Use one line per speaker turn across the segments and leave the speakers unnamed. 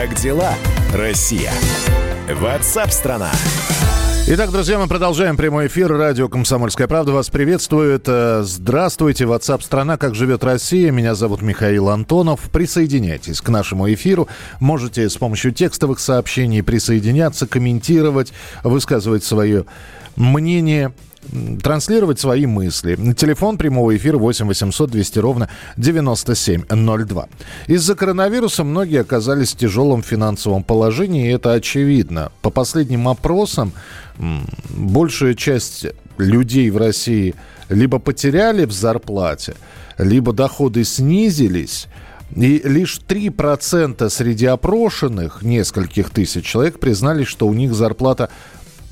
Как дела, Россия? Ватсап-страна!
Итак, друзья, мы продолжаем прямой эфир. Радио «Комсомольская правда» вас приветствует. Э, здравствуйте, WhatsApp страна «Как живет Россия». Меня зовут Михаил Антонов. Присоединяйтесь к нашему эфиру. Можете с помощью текстовых сообщений присоединяться, комментировать, высказывать свое мнение транслировать свои мысли. Телефон прямого эфира 8 800 200 ровно 9702. Из-за коронавируса многие оказались в тяжелом финансовом положении, и это очевидно. По последним опросам, большая часть людей в России либо потеряли в зарплате, либо доходы снизились, и лишь 3% среди опрошенных, нескольких тысяч человек, признались, что у них зарплата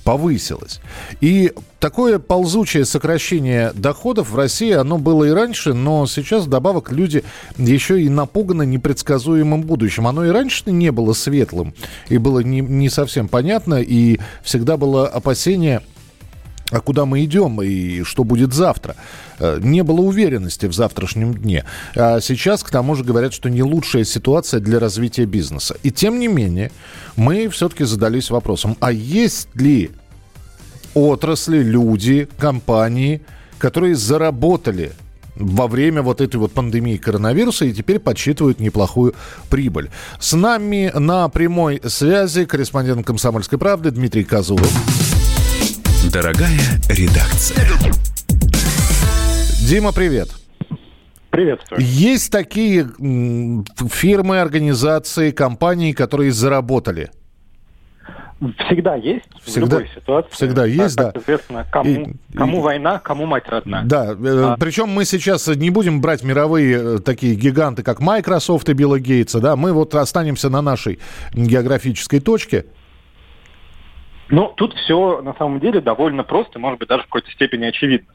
повысилась. И такое ползучее сокращение доходов в России, оно было и раньше, но сейчас добавок люди еще и напуганы непредсказуемым будущим. Оно и раньше не было светлым, и было не, не совсем понятно, и всегда было опасение а куда мы идем и что будет завтра. Э, не было уверенности в завтрашнем дне. А сейчас, к тому же, говорят, что не лучшая ситуация для развития бизнеса. И тем не менее, мы все-таки задались вопросом, а есть ли отрасли, люди, компании, которые заработали во время вот этой вот пандемии коронавируса и теперь подсчитывают неплохую прибыль. С нами на прямой связи корреспондент «Комсомольской правды» Дмитрий Казуров.
Дорогая редакция.
Дима, привет.
Приветствую.
Есть такие фирмы, организации, компании, которые заработали –
Всегда есть,
всегда,
в любой ситуации.
Всегда есть,
как,
да.
Известно, кому, и, кому и, война, кому мать родна.
Да, э, а. причем мы сейчас не будем брать мировые э, такие гиганты, как Microsoft и Билла Гейтса, да, мы вот останемся на нашей географической точке.
Ну, тут все на самом деле довольно просто, может быть, даже в какой-то степени очевидно.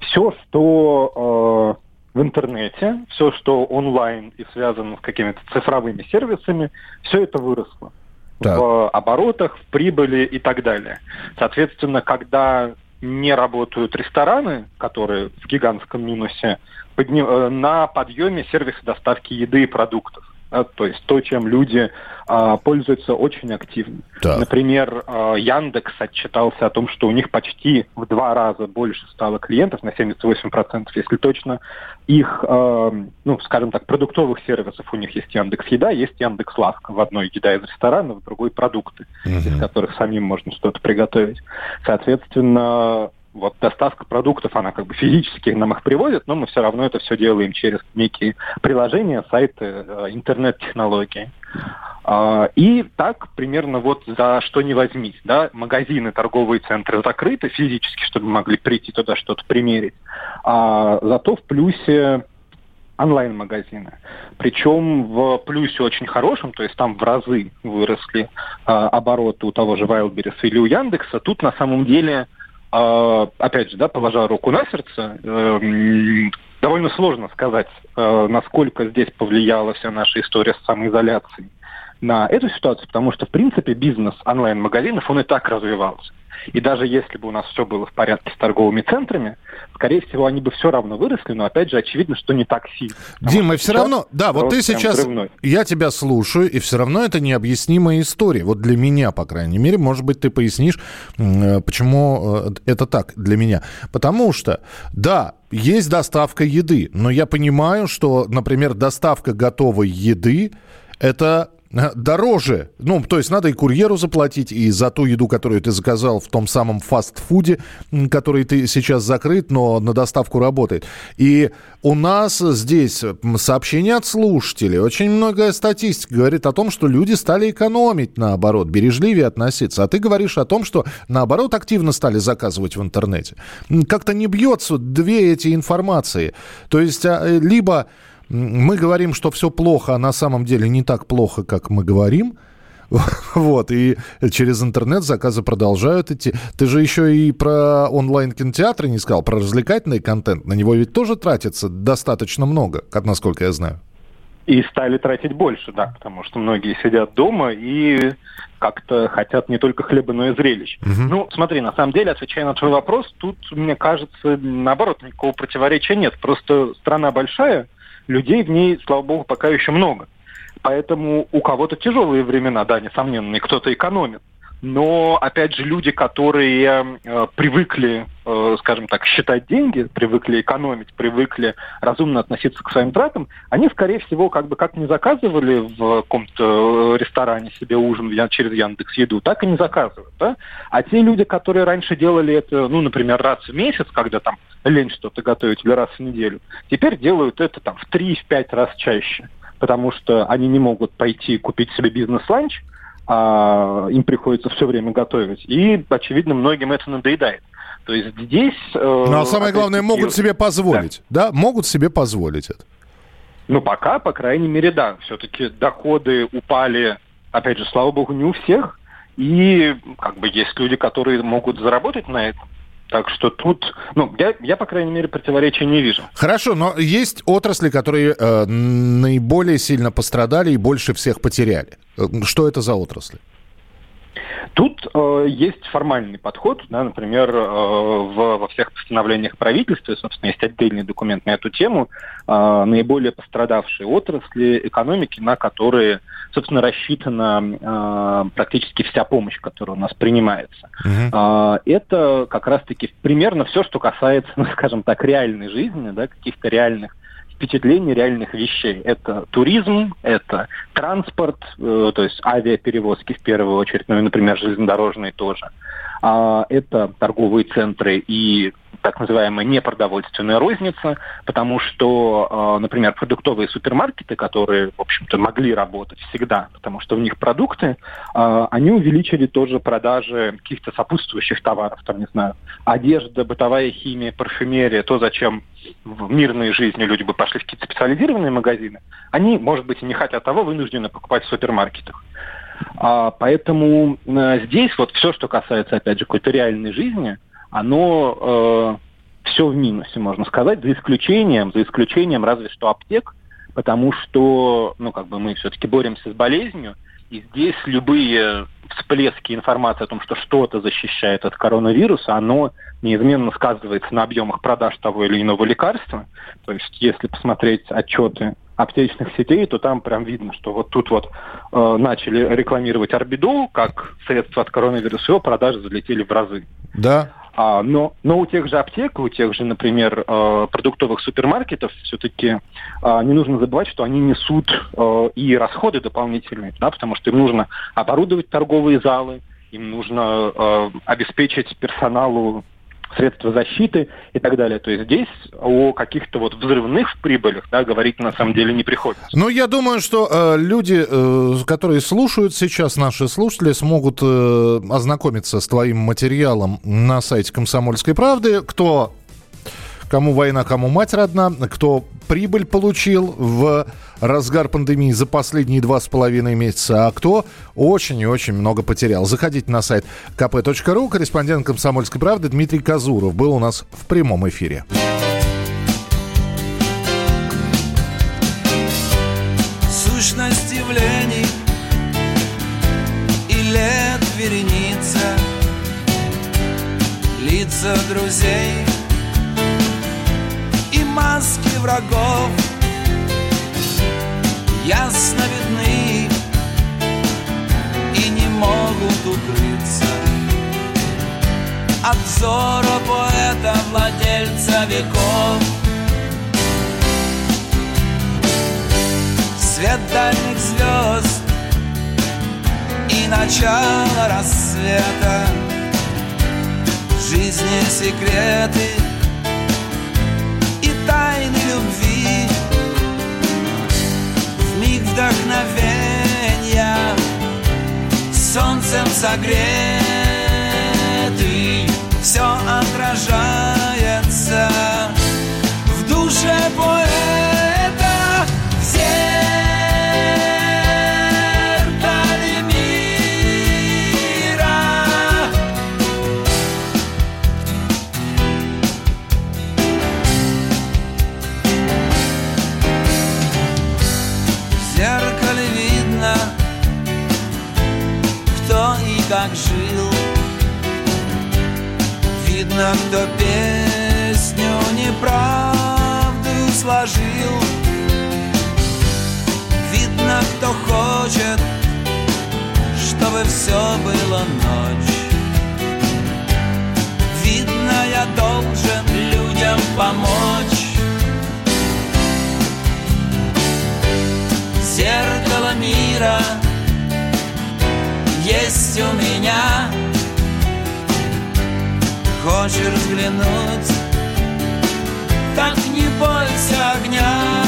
Все, что э, в интернете, все, что онлайн и связано с какими-то цифровыми сервисами, все это выросло так. в оборотах, в прибыли и так далее. Соответственно, когда не работают рестораны, которые в гигантском минусе, подним, э, на подъеме сервисы доставки еды и продуктов. Да, то есть то, чем люди а, пользуются очень активно. Так. Например, а, Яндекс отчитался о том, что у них почти в два раза больше стало клиентов, на 78%, если точно. Их, а, ну, скажем так, продуктовых сервисов у них есть Яндекс Еда, есть Яндекс Лавка. В одной еда из ресторана, в другой продукты, угу. из которых самим можно что-то приготовить. Соответственно, вот доставка продуктов, она как бы физически нам их привозит, но мы все равно это все делаем через некие приложения, сайты, э, интернет-технологии. А, и так примерно вот за что не возьми. Да? Магазины, торговые центры закрыты физически, чтобы могли прийти туда что-то примерить. А зато в плюсе онлайн-магазины. Причем в плюсе очень хорошем, то есть там в разы выросли э, обороты у того же Wildberries или у Яндекса. Тут на самом деле опять же, да, положа руку на сердце, эм, довольно сложно сказать, э, насколько здесь повлияла вся наша история с самоизоляцией на эту ситуацию, потому что, в принципе, бизнес онлайн-магазинов, он и так развивался. И даже если бы у нас все было в порядке с торговыми центрами, скорее всего, они бы все равно выросли, но опять же, очевидно, что не так сильно.
Дима, все равно, да, вот ты сейчас, взрывной. я тебя слушаю, и все равно это необъяснимая история. Вот для меня, по крайней мере, может быть, ты пояснишь, э, почему э, это так для меня. Потому что, да, есть доставка еды, но я понимаю, что, например, доставка готовой еды это дороже. Ну, то есть надо и курьеру заплатить, и за ту еду, которую ты заказал в том самом фастфуде, который ты сейчас закрыт, но на доставку работает. И у нас здесь сообщения от слушателей, очень многое статистика говорит о том, что люди стали экономить, наоборот, бережливее относиться. А ты говоришь о том, что, наоборот, активно стали заказывать в интернете. Как-то не бьется две эти информации. То есть а, э, либо мы говорим, что все плохо, а на самом деле не так плохо, как мы говорим. Вот, и через интернет заказы продолжают идти. Ты же еще и про онлайн-кинотеатры не сказал, про развлекательный контент. На него ведь тоже тратится достаточно много, как насколько я знаю.
И стали тратить больше, да, потому что многие сидят дома и как-то хотят не только хлеба, но и зрелищ. Угу. Ну, смотри, на самом деле, отвечая на твой вопрос, тут, мне кажется, наоборот, никакого противоречия нет. Просто страна большая, людей в ней, слава богу, пока еще много. Поэтому у кого-то тяжелые времена, да, несомненно, и кто-то экономит но, опять же, люди, которые э, привыкли, э, скажем так, считать деньги, привыкли экономить, привыкли разумно относиться к своим тратам, они, скорее всего, как бы как не заказывали в каком-то э, ресторане себе ужин через Яндекс Еду, так и не заказывают. Да? А те люди, которые раньше делали это, ну, например, раз в месяц, когда там лень что-то готовить, или раз в неделю, теперь делают это там в 3-5 раз чаще потому что они не могут пойти купить себе бизнес-ланч, а им приходится все время готовить. И, очевидно, многим это надоедает. То есть здесь...
Э, ну, а самое главное, могут себе позволить, да. да? Могут себе позволить это.
Ну, пока, по крайней мере, да. Все-таки доходы упали, опять же, слава богу, не у всех. И как бы есть люди, которые могут заработать на этом. Так что тут, ну, я, я, по крайней мере, противоречия не вижу.
Хорошо, но есть отрасли, которые э, наиболее сильно пострадали и больше всех потеряли. Э, что это за отрасли?
Тут э, есть формальный подход, да, например, э, в, во всех постановлениях правительства, собственно, есть отдельный документ на эту тему, э, наиболее пострадавшие отрасли экономики, на которые, собственно, рассчитана э, практически вся помощь, которая у нас принимается. Uh-huh. Э, это как раз-таки примерно все, что касается, ну, скажем так, реальной жизни, да, каких-то реальных впечатлений реальных вещей. Это туризм, это транспорт, э, то есть авиаперевозки в первую очередь, ну и, например, железнодорожные тоже. А, это торговые центры и так называемая непродовольственная розница, потому что, а, например, продуктовые супермаркеты, которые, в общем-то, могли работать всегда, потому что у них продукты, а, они увеличили тоже продажи каких-то сопутствующих товаров, там, не знаю, одежда, бытовая химия, парфюмерия, то, зачем в мирной жизни люди бы пошли в какие-то специализированные магазины, они, может быть, и не хотят того, вынуждены покупать в супермаркетах. А, поэтому а, здесь вот все, что касается, опять же, какой-то реальной жизни, оно э, все в минусе, можно сказать, за исключением, за исключением разве что аптек, потому что, ну, как бы мы все-таки боремся с болезнью, и здесь любые всплески информации о том, что что-то защищает от коронавируса, оно неизменно сказывается на объемах продаж того или иного лекарства. То есть, если посмотреть отчеты аптечных сетей, то там прям видно, что вот тут вот э, начали рекламировать орбидол как средство от коронавируса, его продажи залетели в разы.
Да.
А, но, но у тех же аптек, у тех же, например, э, продуктовых супермаркетов все-таки э, не нужно забывать, что они несут э, и расходы дополнительные, да, потому что им нужно оборудовать торговые залы, им нужно э, обеспечить персоналу средства защиты и так далее. То есть здесь о каких-то вот взрывных прибылях да, говорить на самом деле не приходится.
Ну, я думаю, что э, люди, э, которые слушают сейчас, наши слушатели, смогут э, ознакомиться с твоим материалом на сайте «Комсомольской правды». Кто кому война, кому мать родна, кто прибыль получил в разгар пандемии за последние два с половиной месяца, а кто очень и очень много потерял. Заходите на сайт kp.ru. Корреспондент «Комсомольской правды» Дмитрий Казуров был у нас в прямом эфире.
Сущность явлений и лет вереница Лица друзей – маски врагов. Ясно видны и не могут укрыться От взора поэта, владельца веков. Свет дальних звезд и начало рассвета. Жизни секреты тайны любви. В миг вдохновения Солнцем согретый Все отражается Видно, кто песню неправду сложил Видно, кто хочет, чтобы все было ночь. Видно, я должен людям помочь. Зеркало мира есть у меня. Хочешь взглянуть, так не бойся огня.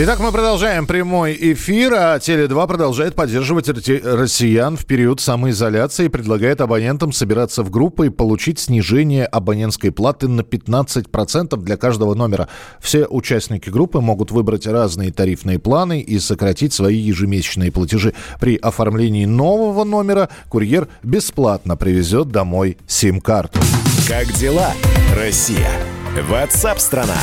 Итак, мы продолжаем прямой эфир, а Теле2 продолжает поддерживать россиян в период самоизоляции и предлагает абонентам собираться в группы и получить снижение абонентской платы на 15% для каждого номера. Все участники группы могут выбрать разные тарифные планы и сократить свои ежемесячные платежи. При оформлении нового номера курьер бесплатно привезет домой сим-карту.
Как дела, Россия? Ватсап-страна!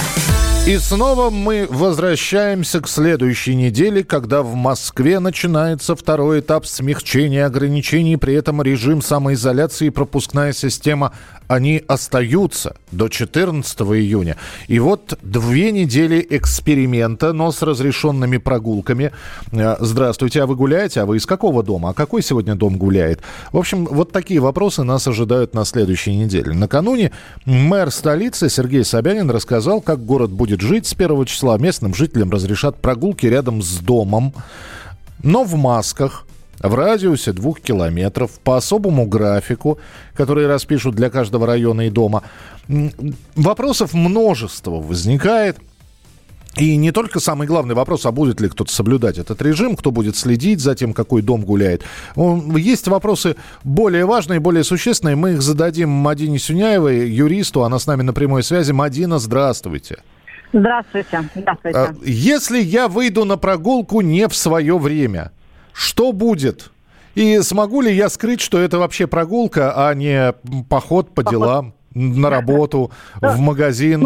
И снова мы возвращаемся к следующей неделе, когда в Москве начинается второй этап смягчения ограничений, при этом режим самоизоляции и пропускная система, они остаются до 14 июня. И вот две недели эксперимента, но с разрешенными прогулками. Э, Здравствуйте, а вы гуляете? А вы из какого дома? А какой сегодня дом гуляет? В общем, вот такие вопросы нас ожидают на следующей неделе. Накануне мэр столицы Сергей Собянин рассказал, как город будет жить с первого числа. Местным жителям разрешат прогулки рядом с домом, но в масках, в радиусе двух километров, по особому графику, который распишут для каждого района и дома. Вопросов множество возникает. И не только самый главный вопрос, а будет ли кто-то соблюдать этот режим, кто будет следить за тем, какой дом гуляет. Есть вопросы более важные, более существенные. Мы их зададим Мадине Сюняевой, юристу. Она с нами на прямой связи. Мадина, здравствуйте.
Здравствуйте. Здравствуйте.
А, Если я выйду на прогулку не в свое время, что будет? И смогу ли я скрыть, что это вообще прогулка, а не поход по делам, на работу, в магазин?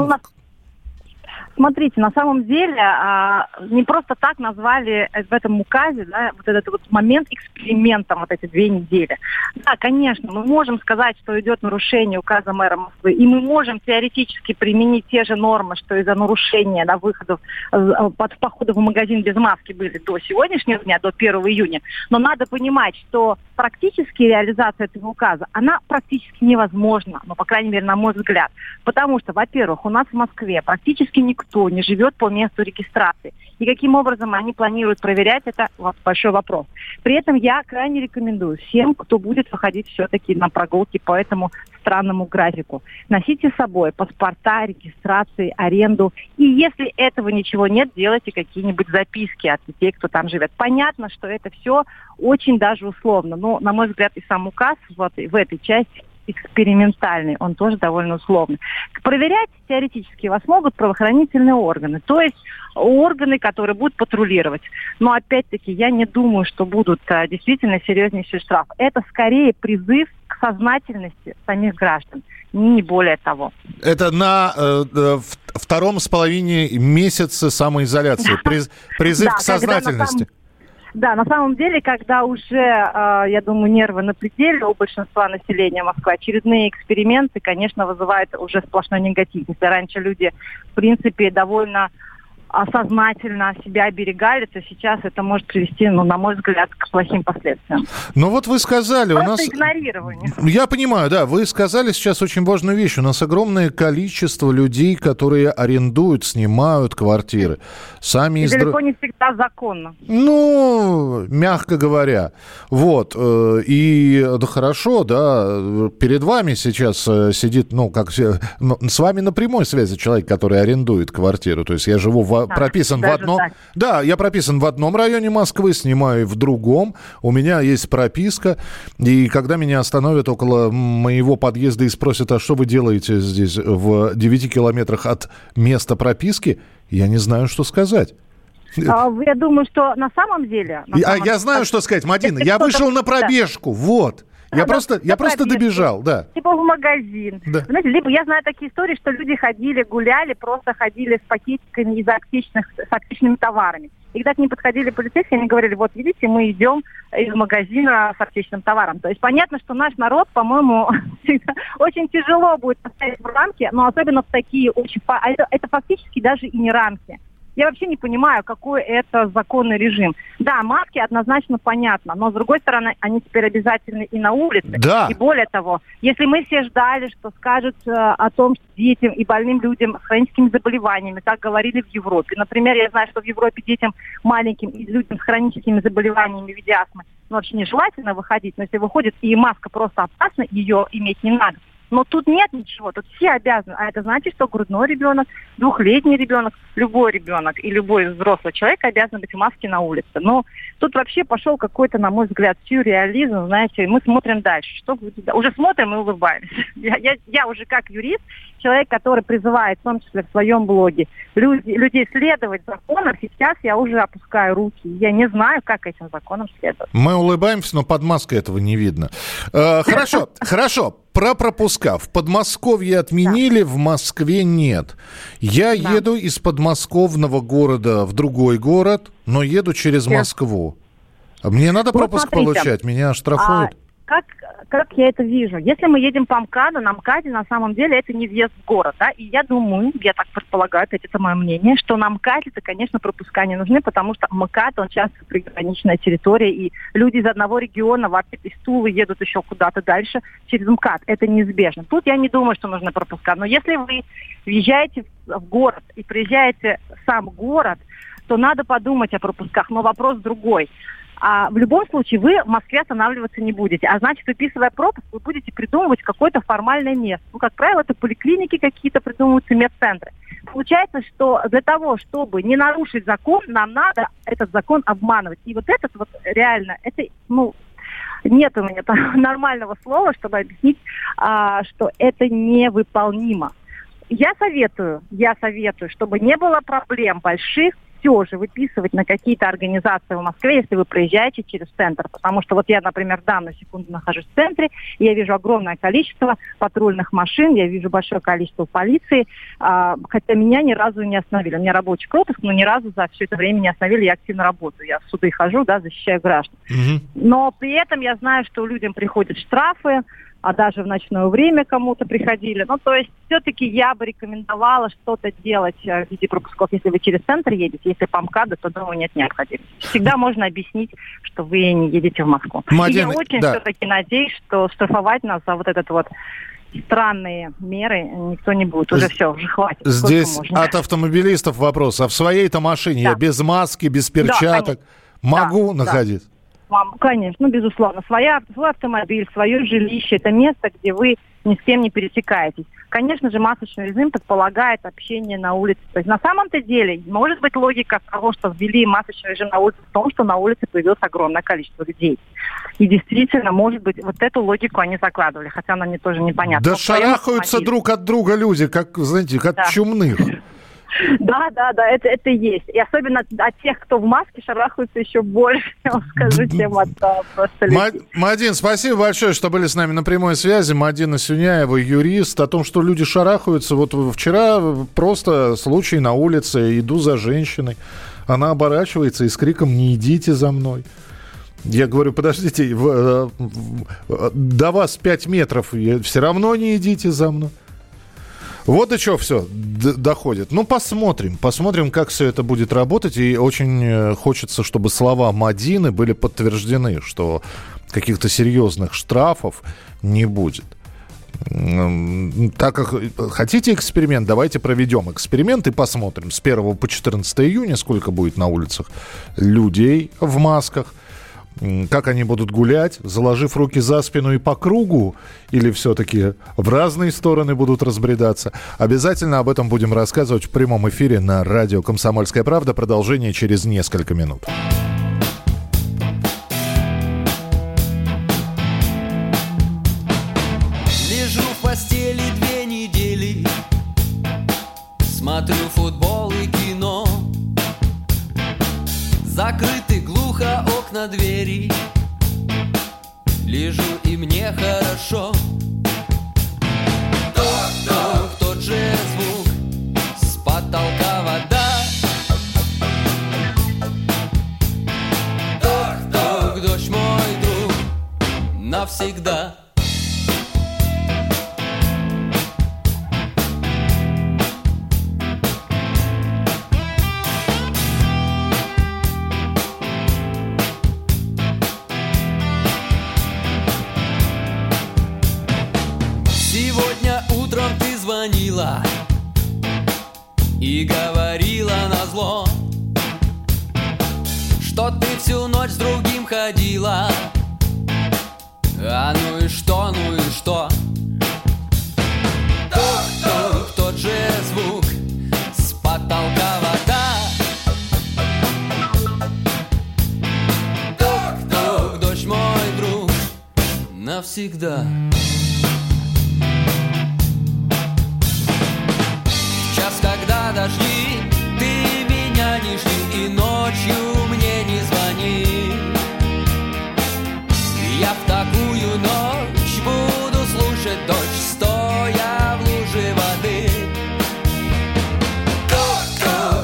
На- Смотрите, на самом деле а, не просто так назвали в этом указе да, вот этот вот момент экспериментом вот эти две недели. Да, конечно, мы можем сказать, что идет нарушение указа мэра Москвы, и мы можем теоретически применить те же нормы, что из-за нарушения да, выходов э, под похода в магазин без маски были до сегодняшнего дня, до 1 июня. Но надо понимать, что практически реализация этого указа, она практически невозможна, ну, по крайней мере, на мой взгляд. Потому что, во-первых, у нас в Москве практически никто не живет по месту регистрации. И каким образом они планируют проверять, это большой вопрос. При этом я крайне рекомендую всем, кто будет выходить все-таки на прогулки по этому странному графику. Носите с собой паспорта, регистрации, аренду. И если этого ничего нет, делайте какие-нибудь записки от людей, кто там живет. Понятно, что это все очень даже условно. Но, на мой взгляд, и сам указ вот, в этой части экспериментальный, он тоже довольно условный. Проверять теоретически вас могут правоохранительные органы, то есть органы, которые будут патрулировать. Но опять-таки я не думаю, что будут а, действительно серьезнейшие штрафы. Это скорее призыв к сознательности самих граждан, не более того.
Это на э, э, втором с половине месяце самоизоляции. Приз- призыв к сознательности.
Да, на самом деле, когда уже, э, я думаю, нервы на пределе у большинства населения Москвы, очередные эксперименты, конечно, вызывают уже сплошной негатив. Если раньше люди, в принципе, довольно а, сознательно себя оберегали, то сейчас это может привести, ну, на мой взгляд, к плохим последствиям.
Ну вот вы сказали, у
Просто
нас...
игнорирование.
Я понимаю, да, вы сказали сейчас очень важную вещь. У нас огромное количество людей, которые арендуют, снимают квартиры. Сами
И
из...
далеко не всегда законно.
Ну, мягко говоря. Вот. э, И да хорошо, да, перед вами сейчас э, сидит, ну, как все, ну, с вами на прямой связи человек, который арендует квартиру. То есть я живу, в,
Да,
прописан в одном...
так.
Да, я прописан в одном районе Москвы, снимаю в другом. У меня есть прописка. И когда меня остановят около моего подъезда и спросят, а что вы делаете здесь в 9 километрах от места прописки, я не знаю, что сказать.
А, я думаю, что на самом деле... на
Я- А
самом
я
деле,
знаю, что сказать, Мадина. Я вышел на пробежку, вот. Я
Да,
просто,
на
я просто добежал, да.
Типа в магазин.
Да.
Знаете, либо я знаю такие истории, что люди ходили, гуляли, просто ходили с пакетиками из аптечных, с аптечными товарами. И когда к ним подходили полицейские, они говорили, вот видите, мы идем из магазина с аптечным товаром. То есть понятно, что наш народ, по-моему, очень тяжело будет поставить в рамки, но особенно в такие очень... а Это, это фактически даже и не рамки. Я вообще не понимаю, какой это законный режим. Да, маски однозначно понятно, но с другой стороны, они теперь обязательны и на улице.
Да.
И более того, если мы все ждали, что скажут э, о том, что детям и больным людям с хроническими заболеваниями, как говорили в Европе. Например, я знаю, что в Европе детям маленьким и людям с хроническими заболеваниями в виде астмы ну, очень нежелательно выходить, но если выходит и маска просто опасна, ее иметь не надо. Но тут нет ничего, тут все обязаны. А это значит, что грудной ребенок, двухлетний ребенок, любой ребенок и любой взрослый человек обязан быть в маске на улице. Но тут вообще пошел какой-то, на мой взгляд, сюрреализм, знаете, мы смотрим дальше. Что Уже смотрим и улыбаемся. Я, я, я уже как юрист, человек, который призывает, в том числе в своем блоге, люди, людей следовать законам, сейчас я уже опускаю руки. Я не знаю, как этим законам следовать.
Мы улыбаемся, но под маской этого не видно. Э, Хорошо, хорошо. Про пропуска. В Подмосковье отменили, в Москве нет. Я
Да.
еду из подмосковного города в другой город, но еду через. Москву. А Мне надо
Вот
пропуск
смотрите.
получать, меня оштрафуют.
А, как, как я это вижу? Если мы едем по МКАДу, на МКАДе на самом деле это не въезд в город, да, и я думаю, я так предполагаю, опять это мое мнение, что на МКАДе-то, конечно, пропуска не нужны, потому что МКАД, он часто приграничная территория, и люди из одного региона, вообще из Тулы едут еще куда-то дальше через МКАД, это неизбежно. Тут я не думаю, что нужны пропуска, но если вы въезжаете в город и приезжаете в сам город, то надо подумать о пропусках, но вопрос другой. А в любом случае вы в Москве останавливаться не будете. А значит, выписывая пропуск, вы будете придумывать какое-то формальное место. Ну, как правило, это поликлиники какие-то придумываются, медцентры. Получается, что для того, чтобы не нарушить закон, нам надо этот закон обманывать. И вот этот вот реально, это, ну, нет у меня там нормального слова, чтобы объяснить, а, что это невыполнимо. Я советую, я советую, чтобы не было проблем больших, все же выписывать на какие-то организации в Москве, если вы проезжаете через центр. Потому что вот я, например, в данную секунду нахожусь в центре, и я вижу огромное количество патрульных машин, я вижу большое количество полиции, а, хотя меня ни разу не остановили. У меня рабочий пропуск, но ни разу за все это время не остановили, я активно работаю. Я в суды хожу, да, защищаю граждан.
Мгм.
Но при этом я знаю, что людям приходят штрафы, а даже в ночное время кому-то приходили. Ну, то есть все-таки я бы рекомендовала что-то делать э, в виде пропусков, если вы через центр едете, если по МКАДу, то, думаю, нет необходимости. Всегда можно объяснить, что вы не едете в Москву. И
Мадина,
я очень
да.
все-таки надеюсь, что штрафовать нас за вот этот вот странные меры никто не будет. Уже все, уже хватит.
Здесь от автомобилистов вопрос. А в своей-то машине я
Да.
без маски, без перчаток
конечно.
могу
Да, да. Вам, конечно, ну, безусловно. Своя, свой автомобиль, свое жилище – это место, где вы ни с кем не пересекаетесь. Конечно же, масочный режим предполагает общение на улице. То есть на самом-то деле, может быть, логика того, что ввели масочный режим на улице в том, что на улице появилось огромное количество людей. И действительно, может быть, вот эту логику они закладывали, хотя она мне тоже непонятна.
Да шарахаются друг от друга люди, как, знаете, как
Да.
чумных.
Да, да, да, это, это есть. И особенно от тех, кто в маске, шарахаются еще больше, я вам скажу, чем от а, просто людей.
Мадин, спасибо большое, что были с нами на прямой связи. Мадина Сюняева, юрист, о том, что люди шарахаются. Вот вчера просто случай на улице, иду за женщиной. Она оборачивается и с криком «Не идите за мной!» Я говорю, подождите, в- э, в- до вас 5 метров, все равно не идите за мной. Вот и что все доходит. Ну, посмотрим. Посмотрим, как все это будет работать. И очень э, хочется, чтобы слова Мадины были подтверждены, что каких-то серьезных штрафов не будет. Так как э, хотите эксперимент, давайте проведем эксперимент и посмотрим с 1 по 14 июня, сколько будет на улицах людей в масках. Как они будут гулять, заложив руки за спину и по кругу, или все-таки в разные стороны будут разбредаться. Обязательно об этом будем рассказывать в прямом эфире на радио «Комсомольская правда». Продолжение через несколько минут.
Мой друг Навсегда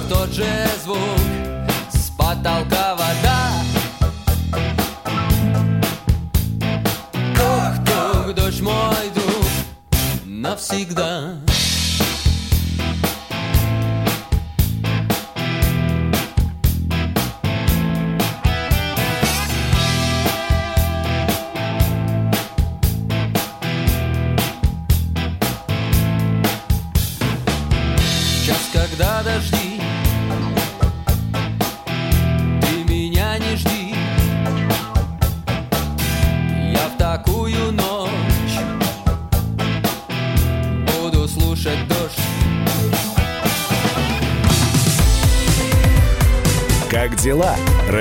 тот же звук С потолка вода. Ток-ток, дождь мой друг Навсегда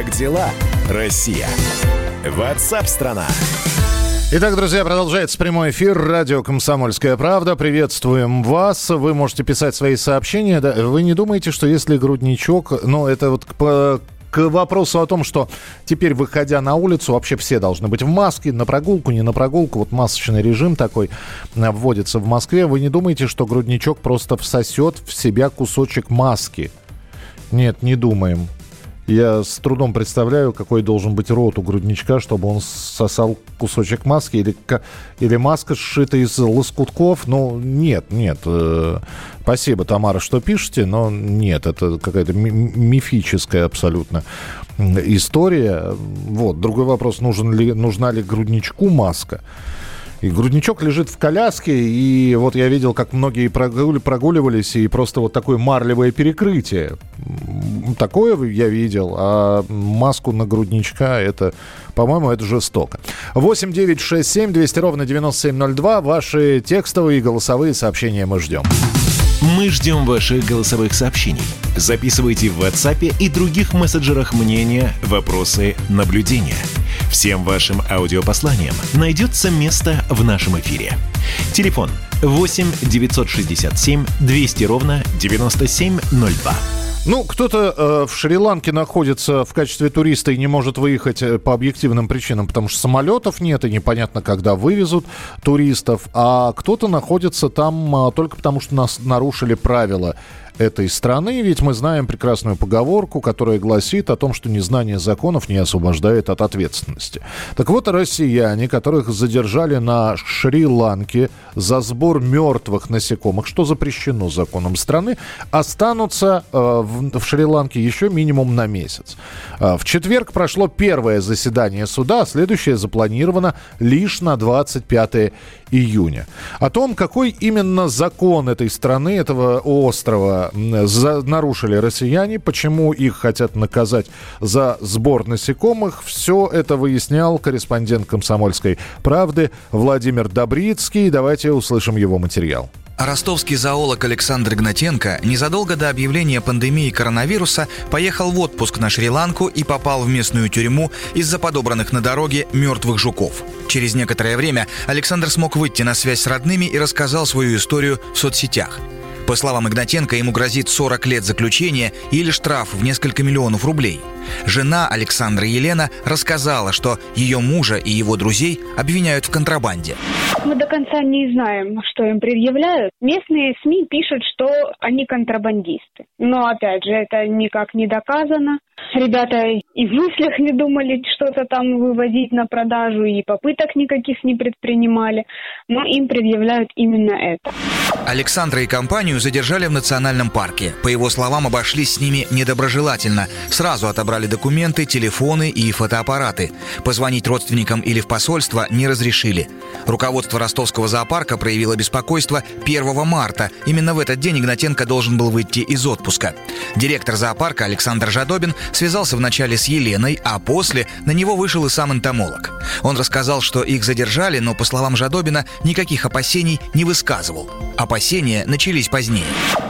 Как дела, Россия? Ватсап-страна!
Итак, друзья, продолжается прямой эфир. Радио «Комсомольская правда». Приветствуем вас. Вы можете писать свои сообщения. Вы не думаете, что если грудничок... Ну, это вот к, к вопросу о том, что теперь, выходя на улицу, вообще все должны быть в маске, на прогулку, не на прогулку. Вот масочный режим такой а, вводится в Москве. Вы не думаете, что грудничок просто всосет в себя кусочек маски? Нет, не думаем. Я с трудом представляю, какой должен быть рот у грудничка, чтобы он сосал кусочек маски или, или маска сшита из лоскутков. Ну, нет, нет. э, Спасибо, Тамара, что пишете, но нет, это какая-то ми- мифическая абсолютно история. Вот, другой вопрос, нужен ли, нужна ли грудничку маска. И грудничок лежит в коляске, и вот я видел, как многие прогуливались, и просто вот такое марлевое перекрытие. Такое я видел, а маску на грудничка, это, по-моему, это жестоко. 8 9 6 7 200 ровно 9702. Ваши текстовые и голосовые сообщения мы ждем.
Мы ждем ваших голосовых сообщений. Записывайте в WhatsApp и других мессенджерах мнения, вопросы, наблюдения. Всем вашим аудиопосланиям найдется место в нашем эфире. Телефон 8 967 200 ровно 9702.
Ну, кто-то э, в Шри-Ланке находится в качестве туриста и не может выехать э, по объективным причинам, потому что самолетов нет и непонятно, когда вывезут туристов, а кто-то находится там э, только потому, что нас нарушили правила этой страны, ведь мы знаем прекрасную поговорку, которая гласит о том, что незнание законов не освобождает от ответственности. Так вот, россияне, которых задержали на Шри-Ланке за сбор мертвых насекомых, что запрещено законом страны, останутся э, в, в Шри-Ланке еще минимум на месяц. Э, в четверг прошло первое заседание суда, а следующее запланировано лишь на 25 июня. О том, какой именно закон этой страны, этого острова за, нарушили россияне, почему их хотят наказать за сбор насекомых. Все это выяснял корреспондент «Комсомольской правды» Владимир Добрицкий. Давайте услышим его материал.
Ростовский зоолог Александр Гнатенко незадолго до объявления пандемии коронавируса поехал в отпуск на Шри-Ланку и попал в местную тюрьму из-за подобранных на дороге мертвых жуков. Через некоторое время Александр смог выйти на связь с родными и рассказал свою историю в соцсетях. По словам Игнатенко, ему грозит 40 лет заключения или штраф в несколько миллионов рублей. Жена Александра Елена рассказала, что ее мужа и его друзей обвиняют в контрабанде.
Мы до конца не знаем, что им предъявляют. Местные СМИ пишут, что они контрабандисты. Но, опять же, это никак не доказано. Ребята и в мыслях не думали что-то там вывозить на продажу, и попыток никаких не предпринимали. Но им предъявляют именно это.
Александра и компанию задержали в национальном парке. По его словам, обошлись с ними недоброжелательно. Сразу отобрали документы, телефоны и фотоаппараты. Позвонить родственникам или в посольство не разрешили. Руководство ростовского зоопарка проявило беспокойство 1 марта. Именно в этот день Игнатенко должен был выйти из отпуска. Директор зоопарка Александр Жадобин связался вначале с Еленой, а после на него вышел и сам энтомолог. Он рассказал, что их задержали, но, по словам Жадобина, никаких опасений не высказывал. Опасения начались позднее.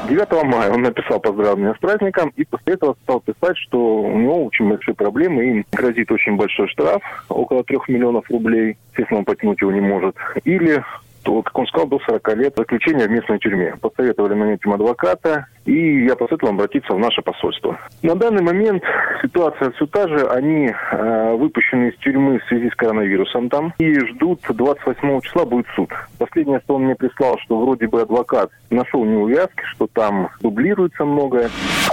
9 мая он написал поздравления с праздником и после этого стал писать, что у него очень большие проблемы, им грозит очень большой штраф, около трех миллионов рублей, естественно, он потянуть его не может, или то, как он сказал, до 40 лет заключения в местной тюрьме. Посоветовали нанять им адвоката, и я посоветовал обратиться в наше посольство. На данный момент ситуация все та же. Они э, выпущены из тюрьмы в связи с коронавирусом там и ждут 28 числа будет суд. Последнее, что он мне прислал, что вроде бы адвокат нашел неувязки, что там дублируется многое.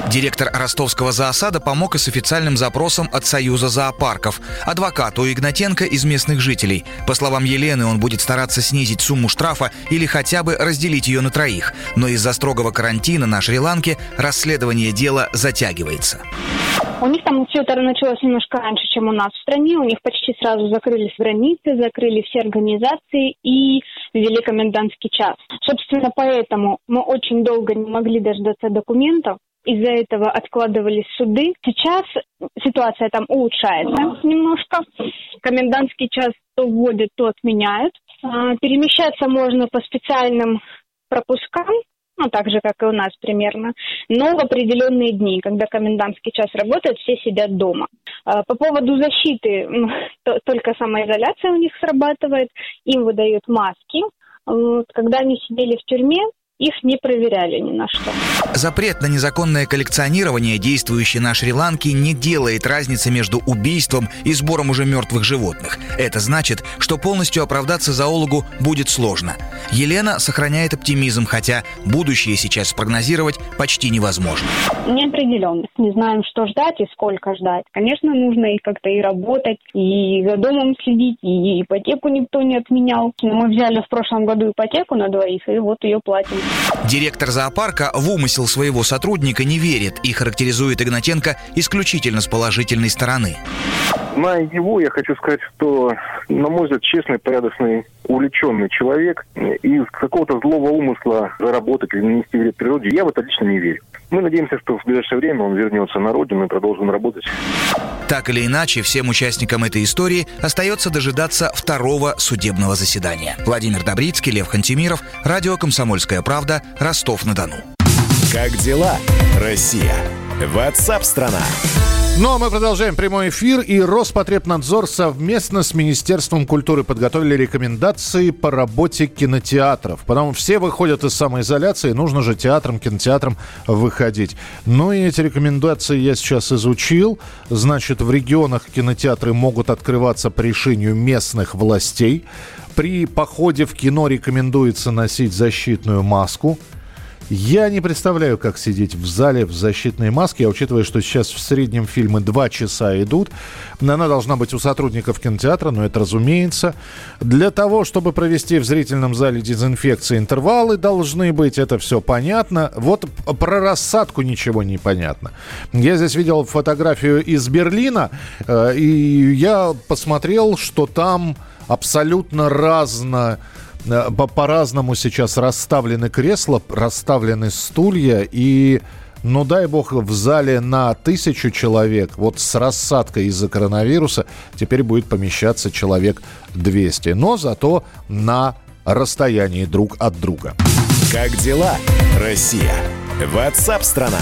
Директор ростовского зоосада помог и с официальным запросом от Союза зоопарков. Адвокату Игнатенко из местных жителей. По словам Елены, он будет стараться снизить сумму штрафа или хотя бы разделить ее на троих. Но из-за строгого карантина на Шри-Ланке расследование дела затягивается.
У них там все это началось немножко раньше, чем у нас в стране. У них почти сразу закрылись границы, закрыли все организации и ввели комендантский час. Собственно, поэтому мы очень долго не могли дождаться документов из-за этого откладывались суды. Сейчас ситуация там улучшается немножко. Комендантский час то вводят, то отменяют. А, перемещаться можно по специальным пропускам, ну, так же, как и у нас примерно, но в определенные дни, когда комендантский час работает, все сидят дома. А, по поводу защиты, только самоизоляция у них срабатывает, им выдают маски. Когда они сидели в тюрьме, их не проверяли ни на что.
Запрет на незаконное коллекционирование, действующий на Шри-Ланке, не делает разницы между убийством и сбором уже мертвых животных. Это значит, что полностью оправдаться зоологу будет сложно. Елена сохраняет оптимизм, хотя будущее сейчас спрогнозировать почти невозможно.
Неопределенность. Не знаем, что ждать и сколько ждать. Конечно, нужно и как-то и работать, и за домом следить, и ипотеку никто не отменял. Мы взяли в прошлом году ипотеку на двоих, и вот ее платим.
Директор зоопарка в умысел своего сотрудника не верит и характеризует Игнатенко исключительно с положительной стороны.
На его я хочу сказать, что, на мой взгляд, честный, порядочный, увлеченный человек. И какого-то злого умысла заработать или нанести вред природе я в это лично не верю. Мы надеемся, что в ближайшее время он вернется на родину и продолжим работать.
Так или иначе, всем участникам этой истории остается дожидаться второго судебного заседания. Владимир Добрицкий, Лев Хантимиров, Радио «Комсомольская правда», Ростов-на-Дону.
Как дела, Россия? Ватсап-страна!
Ну а мы продолжаем прямой эфир. И Роспотребнадзор совместно с Министерством культуры подготовили рекомендации по работе кинотеатров. Потому все выходят из самоизоляции, нужно же театрам, кинотеатрам выходить. Ну и эти рекомендации я сейчас изучил. Значит, в регионах кинотеатры могут открываться по решению местных властей. При походе в кино рекомендуется носить защитную маску. Я не представляю, как сидеть в зале в защитной маске, а учитывая, что сейчас в среднем фильмы два часа идут. Она должна быть у сотрудников кинотеатра, но это разумеется. Для того, чтобы провести в зрительном зале дезинфекции, интервалы должны быть, это все понятно. Вот про рассадку ничего не понятно. Я здесь видел фотографию из Берлина, э, и я посмотрел, что там абсолютно разно Э, по-разному сейчас расставлены кресла, расставлены стулья и ну дай бог, в зале на тысячу человек, вот с рассадкой из-за коронавируса, теперь будет помещаться человек 200. Но зато на расстоянии друг от друга.
Как дела, Россия? Ватсап-страна!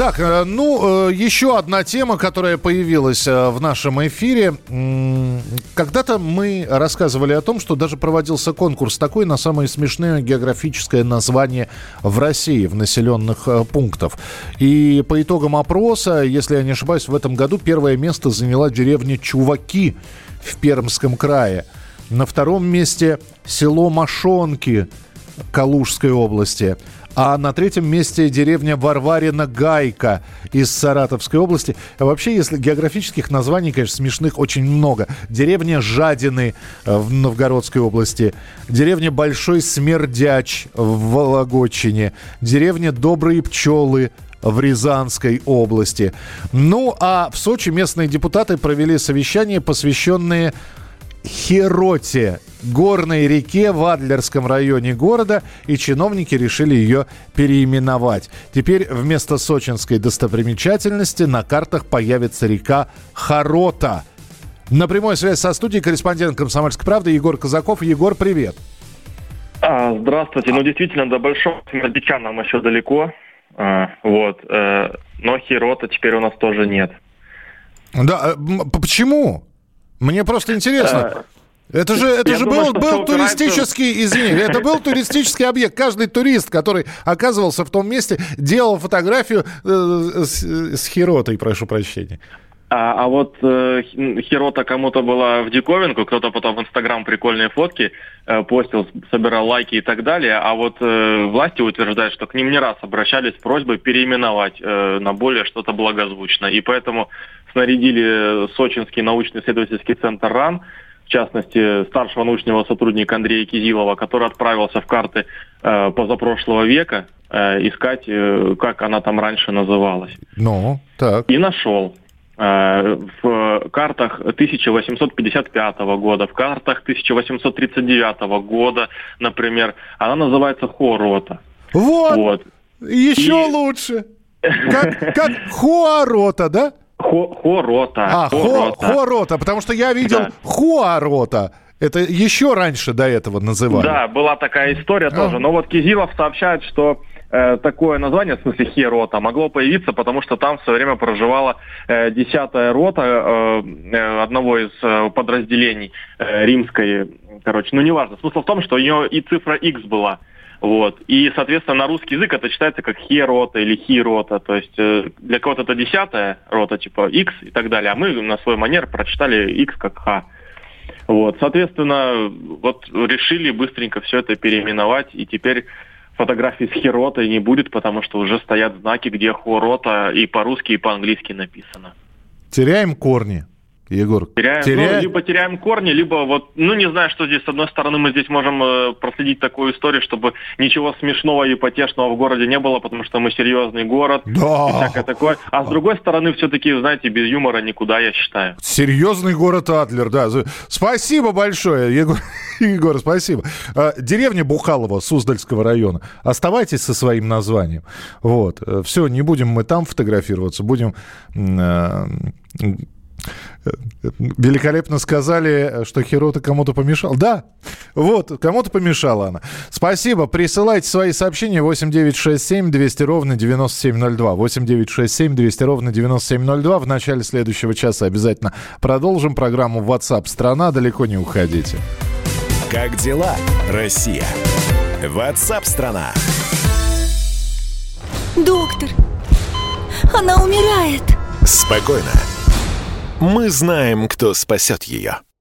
Так, э, ну, э, еще одна тема, которая появилась э, в нашем эфире. Когда-то мы рассказывали о том, что даже проводился конкурс такой на самое смешное географическое название в России, в населенных пунктов. И по итогам опроса, если я не ошибаюсь, в этом году первое место заняла деревня Чуваки в Пермском крае. На втором месте село Машонки Калужской области – а на третьем месте деревня Варварина Гайка из Саратовской области. А вообще, если географических названий, конечно, смешных очень много. Деревня Жадины э, в Новгородской области. Деревня Большой Смердяч в Вологодчине. Деревня Добрые Пчелы в Рязанской области. Ну, а в Сочи местные депутаты провели совещание, посвященное Хероте, горной реке в Адлерском районе города, и чиновники решили ее переименовать. Теперь вместо сочинской достопримечательности на картах появится река Харота. На прямой связь со студией корреспондент «Комсомольской правды» Егор Казаков. Егор, привет.
А, здравствуйте. Ну, действительно, до Большого Смердича нам еще далеко. А, вот. Э, но Хирота теперь у нас тоже нет.
Да, а, почему? Мне просто интересно. Э, это же, это же думаю, был, был туристический, извини, это был туристический объект. Каждый турист, который оказывался в том месте, делал фотографию э, с, с Хиротой, прошу прощения.
А, а вот э, Хирота кому-то была в диковинку, кто-то потом в Инстаграм прикольные фотки э, постил, собирал лайки и так далее. А вот э, власти утверждают, что к ним не раз обращались с просьбой переименовать э, на более что-то благозвучное. И поэтому снарядили Сочинский научно-исследовательский центр РАН, в частности, старшего научного сотрудника Андрея Кизилова, который отправился в карты э, позапрошлого века э, искать, э, как она там раньше называлась.
Ну, так.
И нашел. Э, в картах 1855 года, в картах 1839 года, например, она называется Хорота.
Вот! вот. Еще И... лучше! Как, как Хуарота, да?
Хо, хорота.
А, хорота. Хо, хорота, потому что я видел да. хуарота. Это еще раньше до этого называли.
Да, была такая история а. тоже. Но вот Кизилов сообщает, что э, такое название, в смысле херота, могло появиться, потому что там в свое время проживала э, десятая рота э, э, одного из э, подразделений э, римской. Короче, ну неважно. Смысл в том, что у нее и цифра X была. Вот. И, соответственно, на русский язык это читается как хе-рота или хи-рота. То есть э, для кого-то это десятая рота, типа X и так далее. А мы на свой манер прочитали X как Х. Вот. Соответственно, вот решили быстренько все это переименовать. И теперь фотографий с хиротой не будет, потому что уже стоят знаки, где хорота и по-русски, и по-английски написано.
Теряем корни. Егор?
Теряем, Теря... ну, либо теряем корни, либо вот, ну, не знаю, что здесь, с одной стороны, мы здесь можем э, проследить такую историю, чтобы ничего смешного и потешного в городе не было, потому что мы серьезный город, да. и всякое такое. А с другой стороны, все-таки, знаете, без юмора никуда, я считаю.
Серьезный город Адлер, да. Спасибо большое, Егор, Егор спасибо. А, деревня Бухалова Суздальского района. Оставайтесь со своим названием. Вот. Э, Все, не будем мы там фотографироваться, будем э, Великолепно сказали, что Хирота кому-то помешал. Да, вот, кому-то помешала она. Спасибо. Присылайте свои сообщения 8967 200 ровно 9702. 8967 200 ровно 9702. В начале следующего часа обязательно продолжим программу WhatsApp страна. Далеко не уходите.
Как дела, Россия? WhatsApp страна.
Доктор, она умирает.
Спокойно. Мы знаем, кто спасет ее.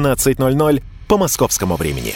17.00 по московскому времени.